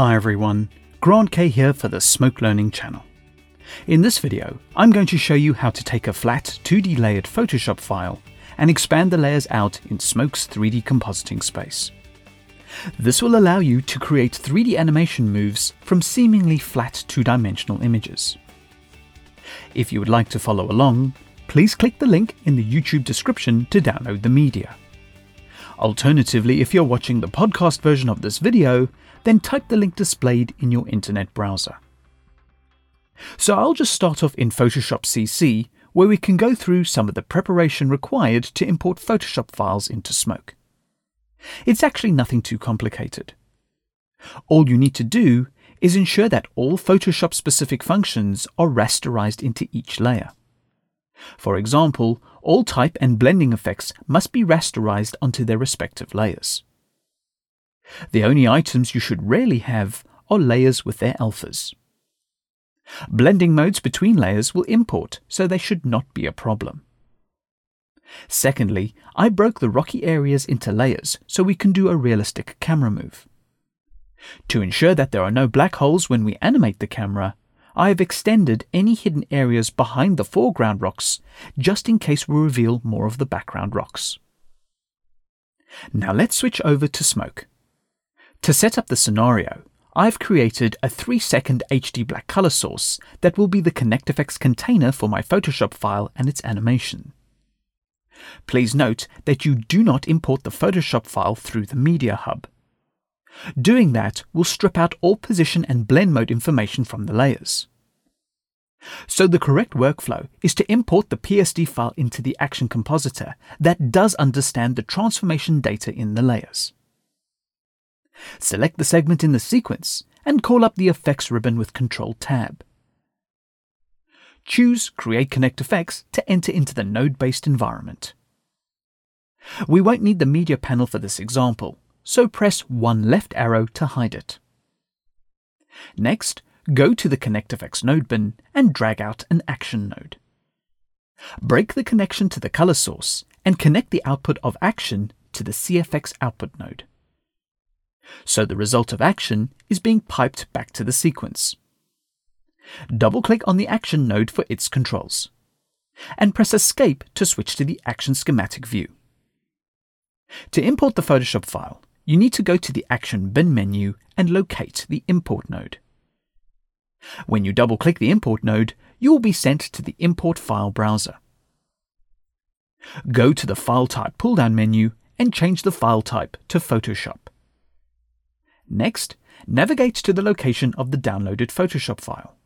Hi everyone, Grant Kay here for the Smoke Learning channel. In this video, I'm going to show you how to take a flat 2D layered Photoshop file and expand the layers out in Smoke's 3D compositing space. This will allow you to create 3D animation moves from seemingly flat two-dimensional images. If you would like to follow along, please click the link in the YouTube description to download the media. Alternatively, if you're watching the podcast version of this video, then type the link displayed in your internet browser. So I'll just start off in Photoshop CC, where we can go through some of the preparation required to import Photoshop files into Smoke. It's actually nothing too complicated. All you need to do is ensure that all Photoshop specific functions are rasterized into each layer. For example, all type and blending effects must be rasterized onto their respective layers. The only items you should rarely have are layers with their alphas. Blending modes between layers will import, so they should not be a problem. Secondly, I broke the rocky areas into layers so we can do a realistic camera move. To ensure that there are no black holes when we animate the camera, I have extended any hidden areas behind the foreground rocks just in case we reveal more of the background rocks. Now let's switch over to smoke. To set up the scenario, I've created a 3 second HD black color source that will be the ConnectFX container for my Photoshop file and its animation. Please note that you do not import the Photoshop file through the Media Hub. Doing that will strip out all position and blend mode information from the layers. So the correct workflow is to import the PSD file into the Action Compositor that does understand the transformation data in the layers. Select the segment in the sequence and call up the Effects ribbon with Control Tab. Choose Create Connect Effects to enter into the node-based environment. We won't need the media panel for this example, so press one left arrow to hide it. Next, go to the ConnectFX node bin and drag out an action node. Break the connection to the color source and connect the output of action to the CFX output node so the result of action is being piped back to the sequence. Double-click on the action node for its controls, and press Escape to switch to the action schematic view. To import the Photoshop file, you need to go to the Action Bin menu and locate the Import node. When you double-click the Import node, you will be sent to the Import File browser. Go to the File Type pull-down menu and change the file type to Photoshop. Next, navigate to the location of the downloaded Photoshop file.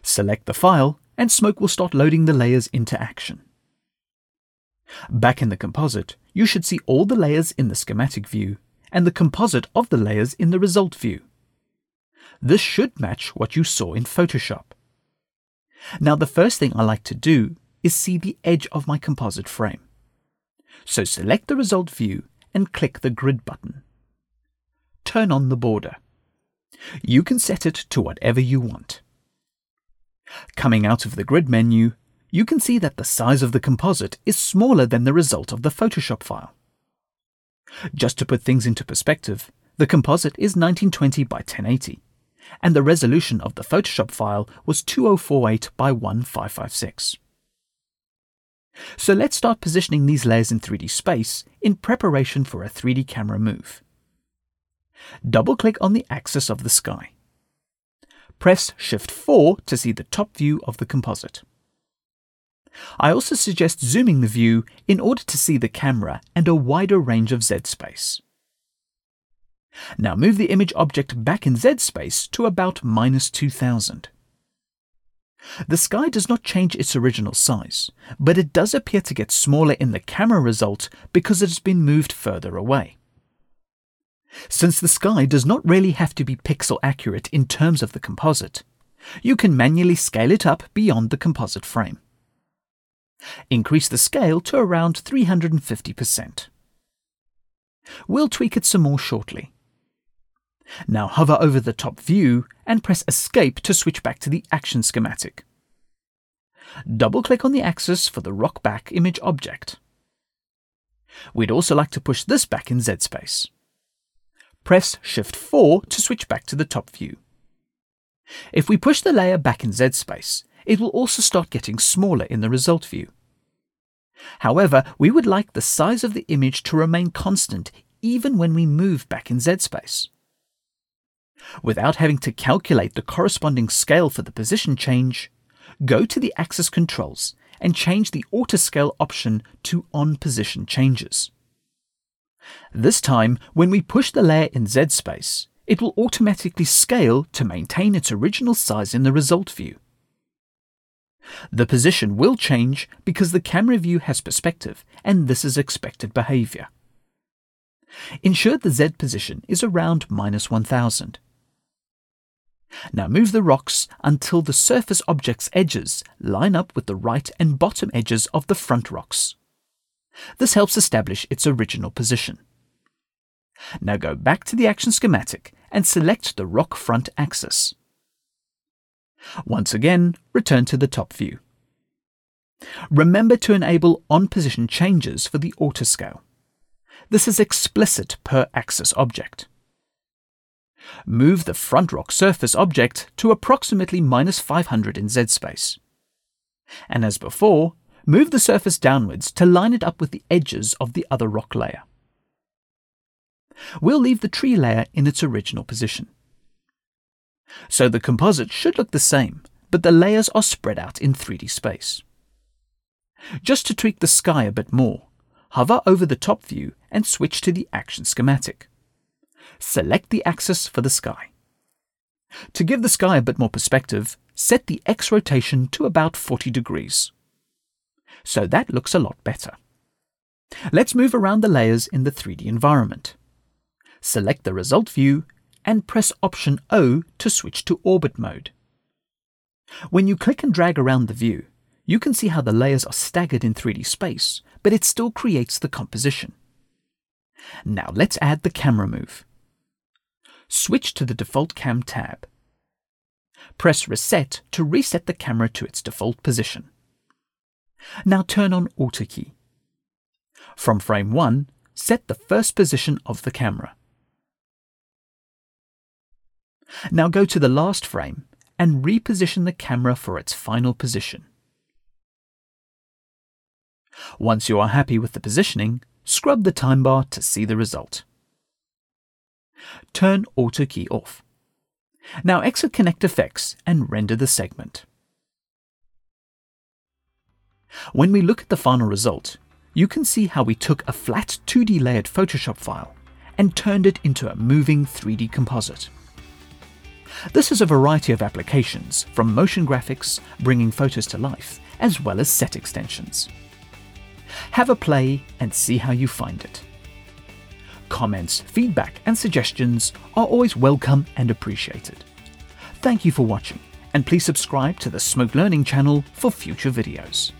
Select the file and Smoke will start loading the layers into action. Back in the composite, you should see all the layers in the schematic view and the composite of the layers in the result view. This should match what you saw in Photoshop. Now the first thing I like to do is see the edge of my composite frame. So select the result view and click the grid button turn on the border. You can set it to whatever you want. Coming out of the grid menu, you can see that the size of the composite is smaller than the result of the Photoshop file. Just to put things into perspective, the composite is 1920 by 1080, and the resolution of the Photoshop file was 2048 by 1556. So let's start positioning these layers in 3D space in preparation for a 3D camera move double-click on the axis of the sky. Press Shift 4 to see the top view of the composite. I also suggest zooming the view in order to see the camera and a wider range of Z space. Now move the image object back in Z space to about minus 2000. The sky does not change its original size, but it does appear to get smaller in the camera result because it has been moved further away. Since the sky does not really have to be pixel accurate in terms of the composite, you can manually scale it up beyond the composite frame. Increase the scale to around 350%. We'll tweak it some more shortly. Now hover over the top view and press Escape to switch back to the action schematic. Double-click on the axis for the rock back image object. We'd also like to push this back in Z-space press Shift 4 to switch back to the top view. If we push the layer back in Z space, it will also start getting smaller in the result view. However, we would like the size of the image to remain constant even when we move back in Z space. Without having to calculate the corresponding scale for the position change, go to the axis controls and change the auto-scale option to on position changes. This time, when we push the layer in Z space, it will automatically scale to maintain its original size in the result view. The position will change because the camera view has perspective and this is expected behavior. Ensure the Z position is around minus 1000. Now move the rocks until the surface object's edges line up with the right and bottom edges of the front rocks. This helps establish its original position. Now go back to the action schematic and select the rock front axis. Once again, return to the top view. Remember to enable on-position changes for the autoscale. This is explicit per axis object. Move the front rock surface object to approximately minus 500 in Z space. And as before, move the surface downwards to line it up with the edges of the other rock layer. We'll leave the tree layer in its original position. So the composite should look the same, but the layers are spread out in 3D space. Just to tweak the sky a bit more, hover over the top view and switch to the action schematic. Select the axis for the sky. To give the sky a bit more perspective, set the X rotation to about 40 degrees. So that looks a lot better. Let's move around the layers in the 3D environment. Select the result view and press Option O to switch to orbit mode. When you click and drag around the view, you can see how the layers are staggered in 3D space, but it still creates the composition. Now let's add the camera move. Switch to the default cam tab. Press reset to reset the camera to its default position. Now turn on auto key. From frame 1, set the first position of the camera. Now go to the last frame and reposition the camera for its final position. Once you are happy with the positioning, scrub the time bar to see the result. Turn Auto Key off. Now exit Connect Effects and render the segment. When we look at the final result, you can see how we took a flat 2D layered Photoshop file and turned it into a moving 3D composite. This has a variety of applications, from motion graphics, bringing photos to life, as well as set extensions. Have a play and see how you find it. Comments, feedback, and suggestions are always welcome and appreciated. Thank you for watching, and please subscribe to the Smoke Learning channel for future videos.